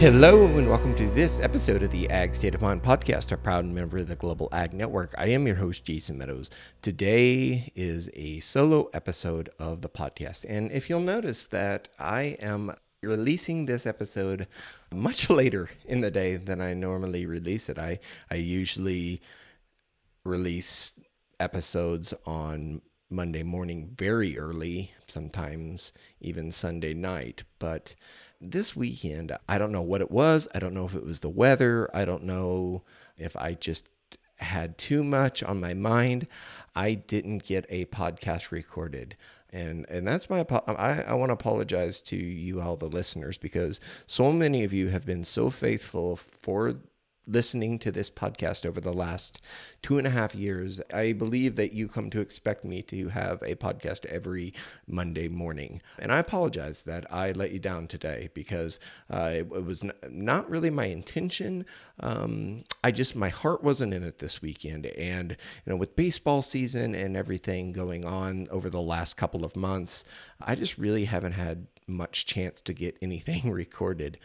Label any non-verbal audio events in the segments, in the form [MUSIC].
Hello and welcome to this episode of the Ag State of Mind podcast, a proud member of the Global Ag Network. I am your host, Jason Medows. Today is a solo episode of the podcast. And if you'll notice that I am releasing this episode much [LAUGHS] later in the day than I normally release it. I, I usually release episodes on Monday morning very early, sometimes even Sunday night. But this weekend, I don't know what it was. I don't know if it was the weather. I don't know if I just had too much on my mind. I didn't get a podcast recorded. And and that's my I, I want to apologize to you all the listeners because so many of you have been so faithful for listening to this podcast over the last two and a half years, I believe that you come to expect me to have a podcast every Monday morning. And I apologize that I let you down today because uh, it, it, was n- not really my intention. Um, I just, my heart wasn't in it this weekend. And, you know, with baseball season and everything going on over the last couple of months, I just really haven't had much chance to get anything [LAUGHS] recorded.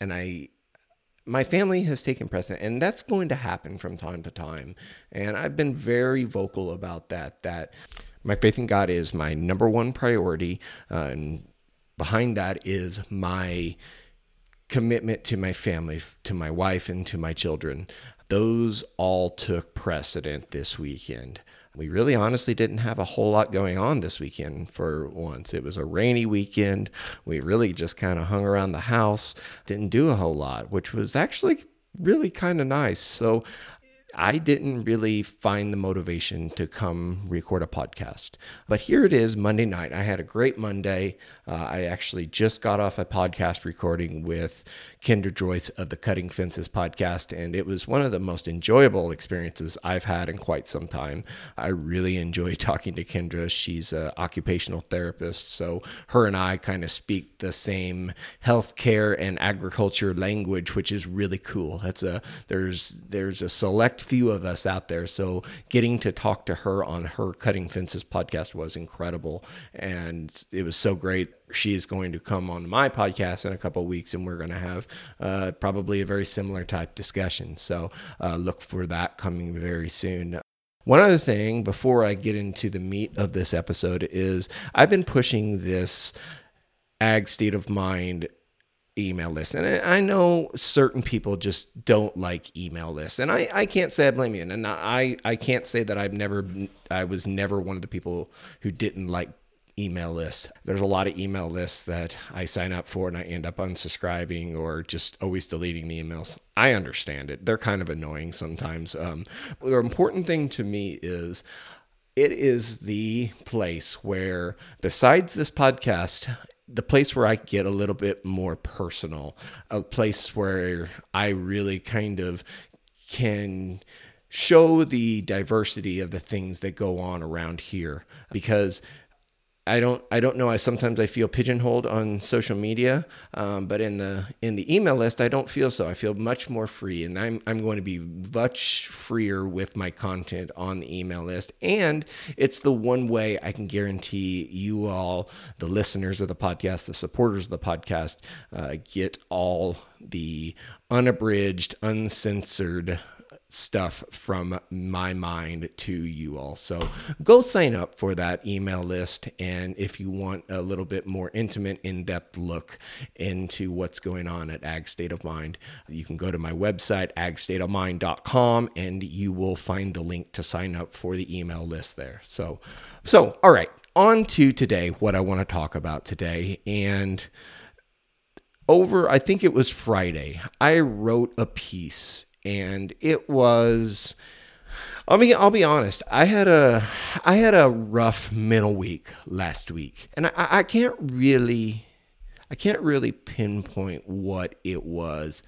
And I, my family has taken precedent and that's going to happen from time to time. And i've been very vocal about that that my faith in god is my number one priority uh, and behind that is my commitment to my family to my wife and to my children. Those all took precedent this weekend we really honestly didn't have a whole lot going on this weekend for once. It was a rainy weekend. We really just kind of hung around the house, didn't do a whole lot, which was actually really kind of nice. So I didn't really find the motivation to come record a podcast. But here it is, Monday night. I had a great Monday. Uh, I actually just got off a podcast recording with Kendra Joyce of the Cutting Fences podcast, and it was one of the most enjoyable experiences I've had in quite some time. I really enjoy [LAUGHS] talking to Kendra. She's an occupational therapist, so her and I kind of speak the same healthcare and agriculture language, which is really cool. That's a there's there's a select few of us out there, so getting to talk to her on her Cutting Fences podcast was incredible, and it was so great. She is going to come on my podcast in a couple weeks and we're going to have uh, probably a very similar type discussion. So uh, look for that coming very soon. One other thing before i get into the meat of this episode is i've been pushing this ag state of mind email list. And I know certain people just don't like email lists. And I, I can't say I blame you. And I, I can't say that I've never, I was never one of the people who didn't like email lists. There's a lot of email lists that I sign up for and I end up unsubscribing or just always deleting the emails. I understand it. They're kind of annoying sometimes. Um, the important thing to me is it is the place where, besides this podcast, the place where I get a little bit more personal, a place where I really kind of can show the diversity of the things that go on around here because I don't I don't know. I sometimes I feel pigeonholed on social media, um, but in the in the email list, I don't feel so. I feel much more free, and I'm I'm going to be much freer with my content on the email list. And it's the one way I can guarantee you all, the listeners of the podcast, the supporters of the podcast, uh, get all the unabridged, uncensored stuff from my mind to you all. So go sign up for that email list. And if you want a little bit more intimate, in depth look into what's going on at Ag State of Mind, you can go to my website, agstateofmind.com, and you will find the link to sign up for the email list there. So, so all right, on to today, what I want to talk about today. And over, I think it was Friday, I wrote a piece and it was I mean, I'll be honest. I had a I had a rough mental week last week, and I, I can't really I can't really pinpoint what it was.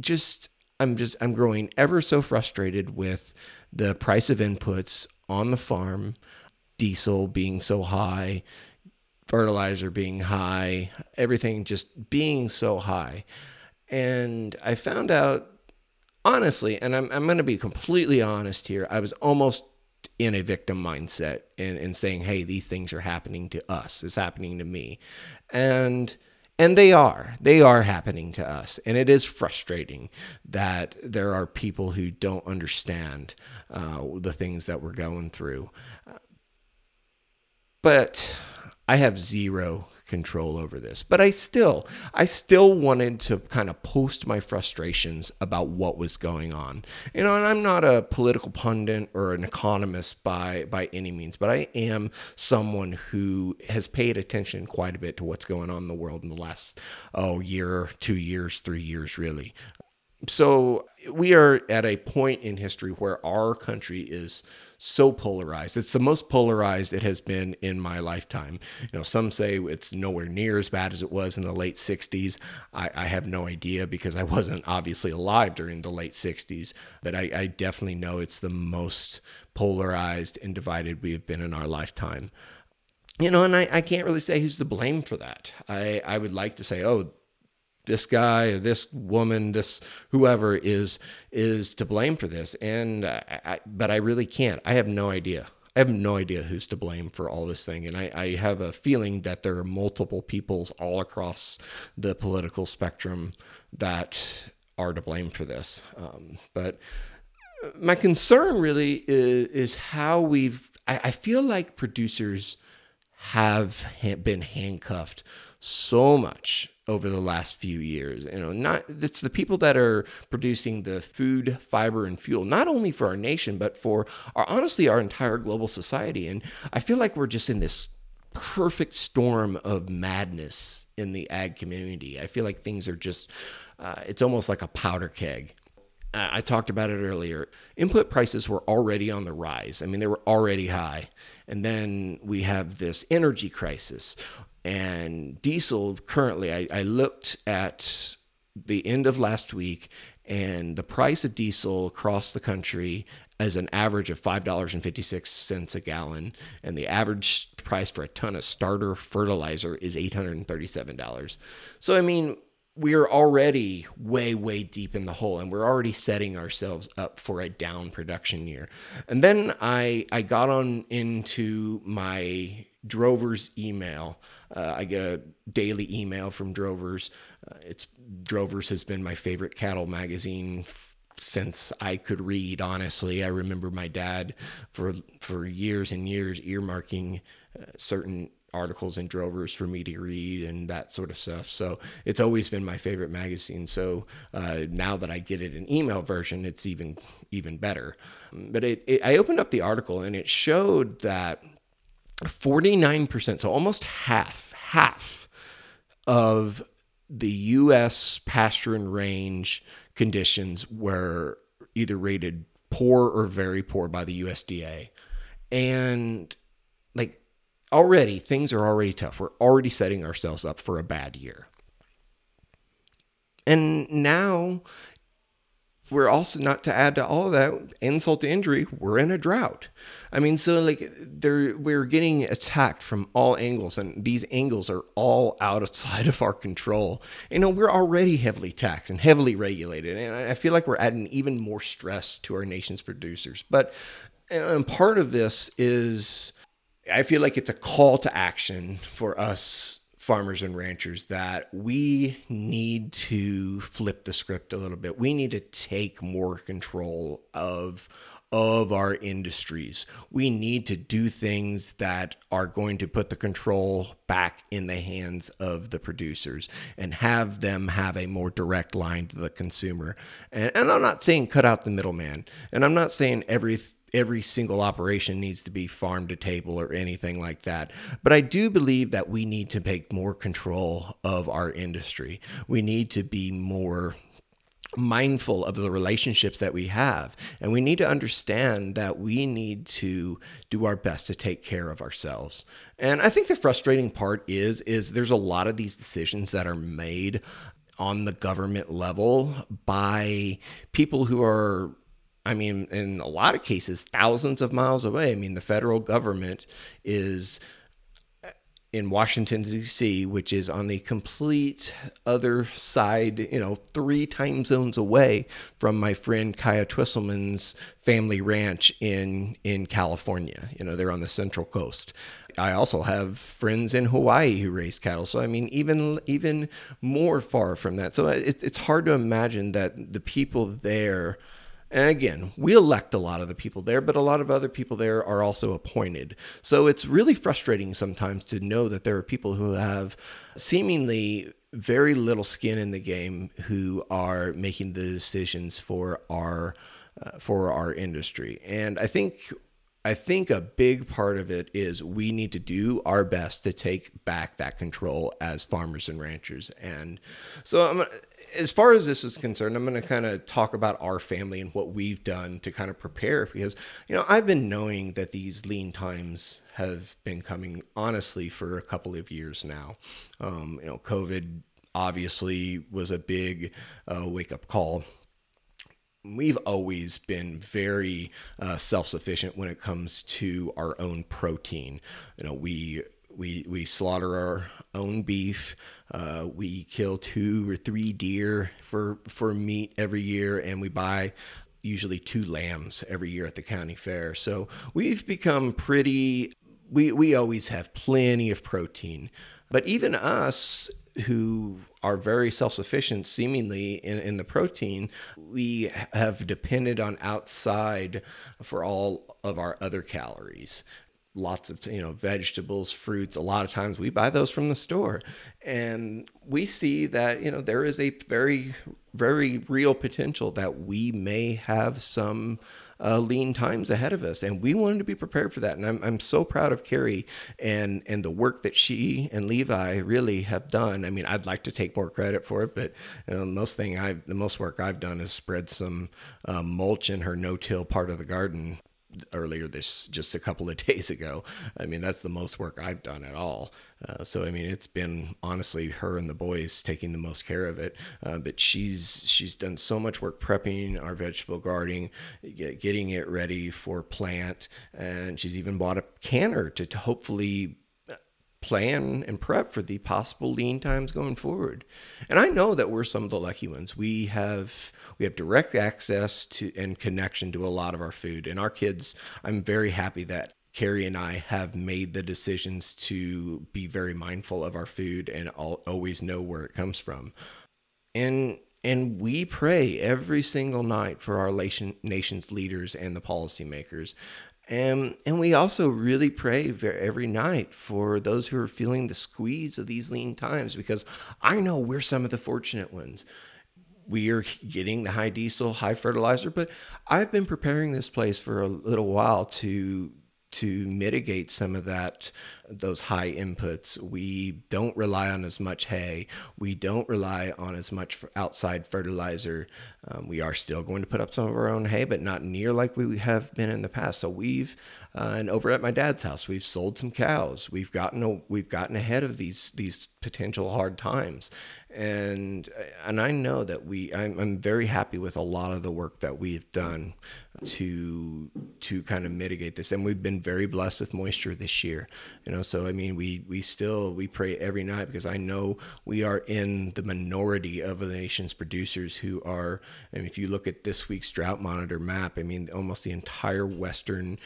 just I'm just I'm growing ever so frustrated with the price of inputs on the farm, diesel being so high, fertilizer being high, everything just being so high. And I found out honestly, and I'm I'm going to be completely honest here, I was almost in a victim mindset and, and saying, hey, these things are happening to us. It's happening to me. And and they are. They are happening to us. And it is frustrating that there are people who don't understand uh, the things that we're going through. But I have zero control over this. But I still, I still wanted to kind of post my frustrations about what was going on. You know, and I'm not a political pundit or an economist by by any means, but I am someone who has paid attention quite a bit to what's going on in the world in the last oh year, two years, three years, really. So we are at a point in history where our country is so polarized. It's the most polarized it has been in my lifetime. You know, some say it's nowhere near as bad as it was in the late 60s. I, I have no idea because I wasn't obviously alive during the late 60s, but I, I definitely know it's the most polarized and divided we have been in our lifetime you know, and I, I can't really say who's to blame for that. I, I would like to say, oh, this guy or this woman, this whoever is is to blame for this. And I, I, but I really can't. I have no idea. I have no idea who's to blame for all this thing. And I, I have a feeling that there are multiple peoples all across the political spectrum that are to blame for this. Um, but my concern really is, is how we've, I, I feel like producers have been handcuffed so much over the last few years. You know, not it's the people that are producing the food, fiber, and fuel, not only for our nation, but for our honestly our entire global society. And I feel like we're just in this perfect storm of madness in the ag community. I feel like things are just uh, it's almost like a powder keg. I talked about it earlier. Input prices were already on the rise. I mean, they were already high. And then we have this energy crisis and diesel currently, I, I looked at the end of last week, and the price of diesel across the country as an average of $5.56 a gallon, and the average price for a ton of starter fertilizer is $837. So, I mean, we're already way, way deep in the hole, and we're already setting ourselves up for a down production year. And then I, I got on into my Drovers email. Uh, I get a daily email from Drovers. Uh, it's Drovers has been my favorite cattle magazine f- since I could read. Honestly, I remember my dad for for years and years earmarking uh, certain articles in drovers for me to read and that sort of stuff so it's always been my favorite magazine so uh, now that i get it in email version it's even even better but it, it, i opened up the article and it showed that 49%, so almost half, half of the US pasture and range conditions were either rated poor or very poor by the USDA. And like already, things are already tough. We're already setting ourselves up for a bad year. And now we're also not to add to all of that insult to injury we're in a drought. I mean so like there we're getting attacked from all angles and these angles are all outside of our control. You know we're already heavily taxed and heavily regulated and i feel like we're adding even more stress to our nation's producers. But and part of this is i feel like it's a call to action for us farmers and ranchers that we need to flip the script a little bit. We need to take more control of of our industries. We need to do things that are going to put the control back in the hands of the producers and have them have a more direct line to the consumer. And, and I'm not saying cut out the middleman. And I'm not saying every every single operation needs to be farm to table or anything like that. But I do believe that we need to take more control of our industry. We need to be more mindful of the relationships that we have and we need to understand that we need to do our best to take care of ourselves and i think the frustrating part is is there's a lot of these decisions that are made on the government level by people who are I mean, in a lot of cases, thousands of miles away. I mean, the federal government is uh, in Washington, D.C., which is on the complete other side, you know, three time zones away from my friend Kaya Twisselman's family ranch in, in California. You know, they're on the central coast. I also have friends in Hawaii who raise cattle. So, I mean, even, even more far from that. So uh, it, it's hard to imagine that the people there, and again, we elect a lot of the people there, but a lot of other people there are also appointed. So it's really frustrating sometimes to know that there are people who have seemingly very little skin in the game who are making the decisions for our uh, for our industry. And I think I think a big part of it is we need to do our best to take back that control as farmers and ranchers. And so, I'm, as far as this is concerned, I'm going to kind of talk about our family and what we've done to kind of prepare because, you know, I've been knowing that these lean times have been coming honestly for a couple of years now. Um, you know, COVID obviously was a big uh, wake up call we've always been very uh, self-sufficient when it comes to our own protein. You know, we we we slaughter our own beef. Uh, we kill two or three deer for for meat every year, and we buy usually two lambs every year at the county fair. So we've become pretty. We we always have plenty of protein, but even us who are very self-sufficient seemingly in, in the protein we have depended on outside for all of our other calories. Lots of you know vegetables fruits. A lot of times we buy those from the store. And we see that you know there is a very very real potential that we may have some uh, lean times ahead of us, and we wanted to be prepared for that. And I'm, I'm so proud of Carrie and and the work that she and Levi really have done. I mean, I'd like to take more credit for it, but you know, the most thing I the most work I've done is spread some um, mulch in her no-till part of the garden earlier this just a couple of [LAUGHS] days ago. I mean, that's the most work I've done at all. Uh, so I mean, it's been honestly her and the boys taking the most care of it. Uh, but she's she's done so much work prepping our vegetable gardening, get, getting it ready for plant, and she's even bought a canner to, to hopefully plan and prep for the possible lean times going forward. And I know that we're some of the lucky ones. We have we have direct access to and connection to a lot of our food. And our kids, I'm very happy that Carrie and I have made the decisions to be very mindful of our food and always know where it comes from. And and we pray every single night for our nation's leaders and the policymakers. And, and we also really pray every night for those who are feeling the squeeze of these lean times because I know we're some of the fortunate ones we are getting the high diesel, high fertilizer, but I've been preparing this place for a little while to to mitigate some of that those high inputs. We don't rely on as much hay. We don't rely on as much outside fertilizer um, we are still going to put up some of our own hay but not near like we have been in the past. So we've uh, and over at my dad's house we've sold some cows. We've gotten a, we've gotten ahead of these these potential hard times. And and I know that we I'm, I'm very happy with a lot of the work that we've done to to kind of mitigate this. And we've been very blessed with moisture this year you know? So I mean we we still we pray every night because I know we are in the minority of the nation's producers who are and if you look at this week's drought monitor map I mean almost the entire western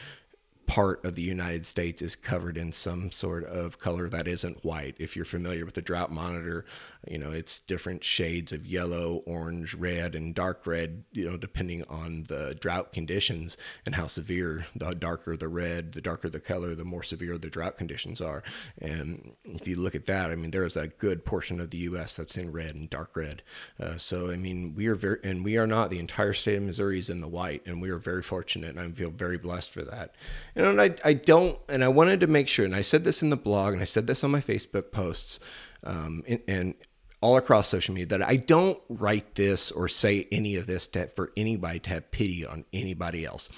part of the United States is covered in some sort of color that isn't white. If you're familiar with the drought monitor, you know, it's different shades of yellow, orange, red, and dark red, you know, depending on the drought conditions and how severe. The darker the red, the darker the color, the more severe the drought conditions are. And if you look at that, I mean, there is a good portion of the U.S. that's in red and dark red. Uh, so, I mean, we are very, and we are not, the entire state of Missouri is in the white, and we are very fortunate, and I feel very blessed for that. And I, I don't, and I wanted to make sure, and I said this in the blog, and I said this on my Facebook posts, um, and, and all across social media that I don't write this or say any of this to, for anybody to have pity on anybody else.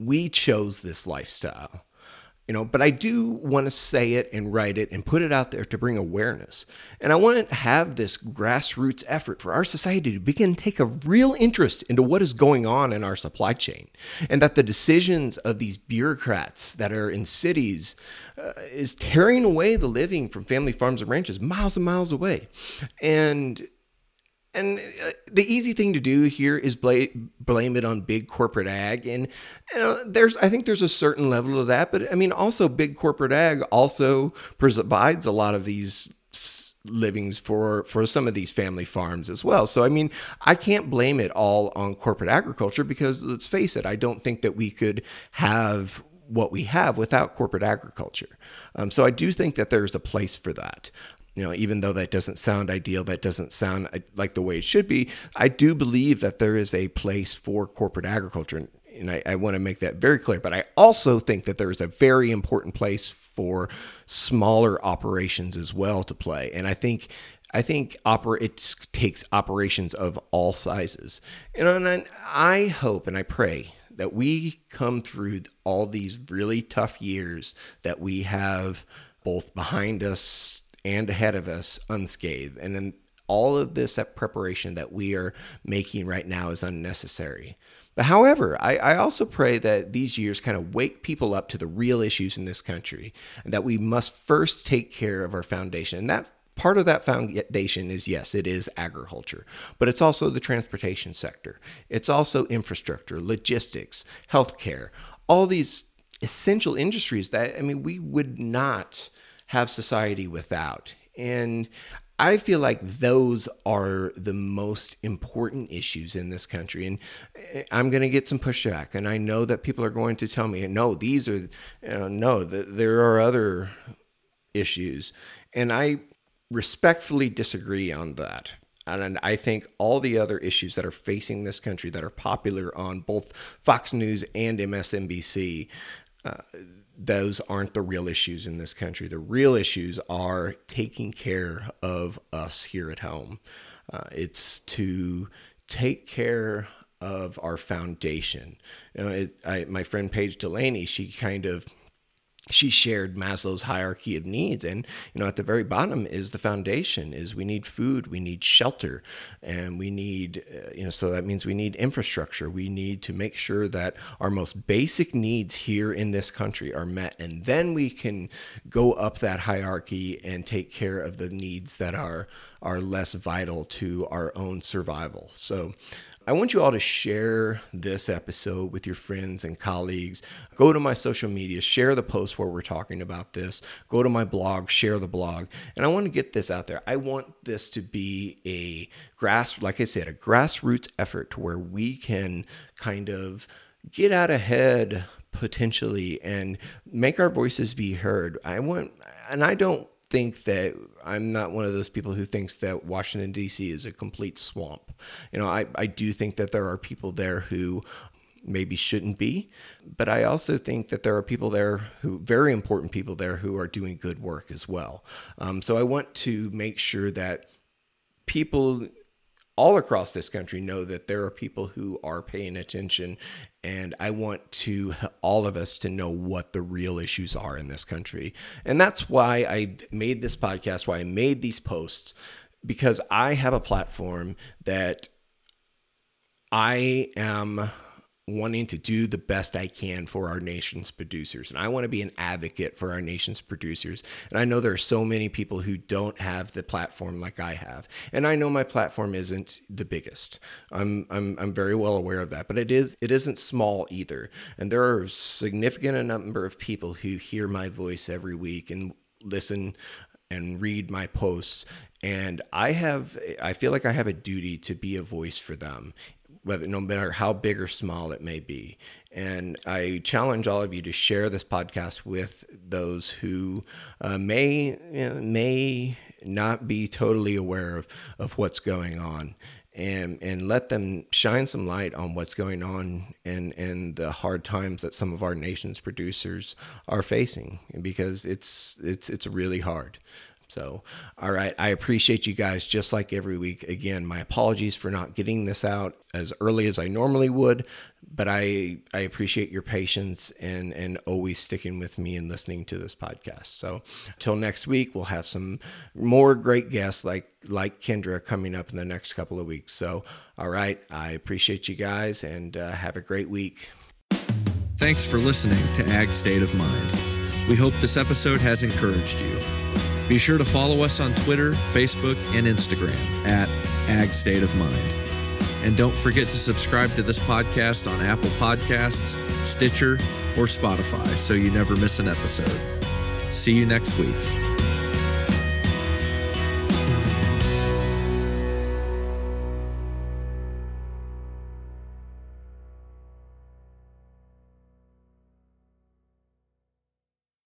We chose this lifestyle. You know but i do want to say it and write it and put it out there to bring awareness. And i want to have this grassroots effort for our society to begin to take a real interest into what is going on in our supply chain. And that the decisions of these bureaucrats that are in cities uh, is tearing away the living from family farms and ranches miles and miles away. And and uh, the easy thing to do here is blame blame it on big corporate ag, and you know, there's I think there's a certain level of that, but I mean also big corporate ag also provides a lot of these livings for for some of these family farms as well. So I mean, I can't blame it all on corporate agriculture because let's face it, I don't think that we could have what we have without corporate agriculture. Um, so I do think that there's a place for that you know, even though that doesn't sound ideal, that doesn't sound uh, like the way it should be, I do believe that there is a place for corporate agriculture. And I, I want to make that very clear. But I also think that there is a very important place for smaller operations as well to play. And I think I think it takes operations of all sizes. And I hope and I pray that we come through all these really tough years that we have both behind us and ahead of us unscathed. And then all of this preparation that we are making right now is unnecessary. But however, I, I, also pray that these years kind of wake people up to the real issues in this country and that we must first take care of our foundation. And that part of that foundation is yes, it is agriculture, but it's also the transportation sector. It's also infrastructure, logistics, healthcare, all these essential industries that, I mean, we would not have society without. And I feel like those are the most important issues in this country. And eh, I'm going to get some pushback. And I know that people are going to tell me, no, these are, you know, no, there are other issues. And I respectfully disagree on that. And I think all the other issues that are facing this country that are popular on both Fox News and MSNBC, uh, those aren't the real issues in this country. The real issues are taking care of us here at home. Uh, it's to take care of our foundation. You know, it, I, my friend Paige Delaney, she kind of she shared Maslow's hierarchy of needs. And you know at the very bottom is the foundation is we need food we need shelter and we need uh, you know so that means we need infrastructure. We need to make sure that our most basic needs here in this country are met and then we can go up that hierarchy and take care of the needs that are are less vital to our own survival. So I want you all to share this episode with your friends and colleagues. Go to my social media, share the post where we're talking about this. Go to my blog, share the blog. And I want to get this out there. I want this to be a grass, like I said, a grassroots effort to where we can kind of get out ahead potentially and make our voices be heard. I want, and I don't think that I'm not one of those people who thinks that Washington D.C. is a complete swamp. You know, I, I do think that there are people there who maybe shouldn't be, but I also think that there are people there who very important people there who are doing good work as well. Um, so I want to make sure that people all across this country know that there are people who are paying attention and I want to all of us to know what the real issues are in this country. And that's why I made this podcast, why I made these posts because I have a platform that I am wanting to do the best I can for our nation's producers. And I want to be an advocate for our nation's producers. And I know there are so many people who don't have the platform like I have. And I know my platform isn't the biggest. I'm I'm I'm very well aware of that, but it is it isn't small either. And there are a significant number of people who hear my voice every week and listen and read my posts and i have i feel like i have a duty to be a voice for them whether no matter how big or small it may be. And I challenge all of you to share this podcast with those who uh, may you know, may not be totally aware of, of what's going on. And, and let them shine some light on what's going on and, and the hard times that some of our nation's producers are facing because it's it's it's really hard. So, all right, I appreciate you guys just like every week. Again, my apologies for not getting this out as early as I normally would, but I I appreciate your patience and and always sticking with me and listening to this podcast. So until next week, we'll have some more great guests like like Kendra coming up in the next couple of weeks. So all right, I appreciate you guys and uh, have a great week. Thanks for listening to Ag State of Mind. We hope this episode has encouraged you. Be sure to follow us on Twitter, Facebook, and Instagram at Ag State of Mind. And don't forget to subscribe to this podcast on Apple Podcasts, Stitcher, or Spotify so you never miss an episode. See you next week.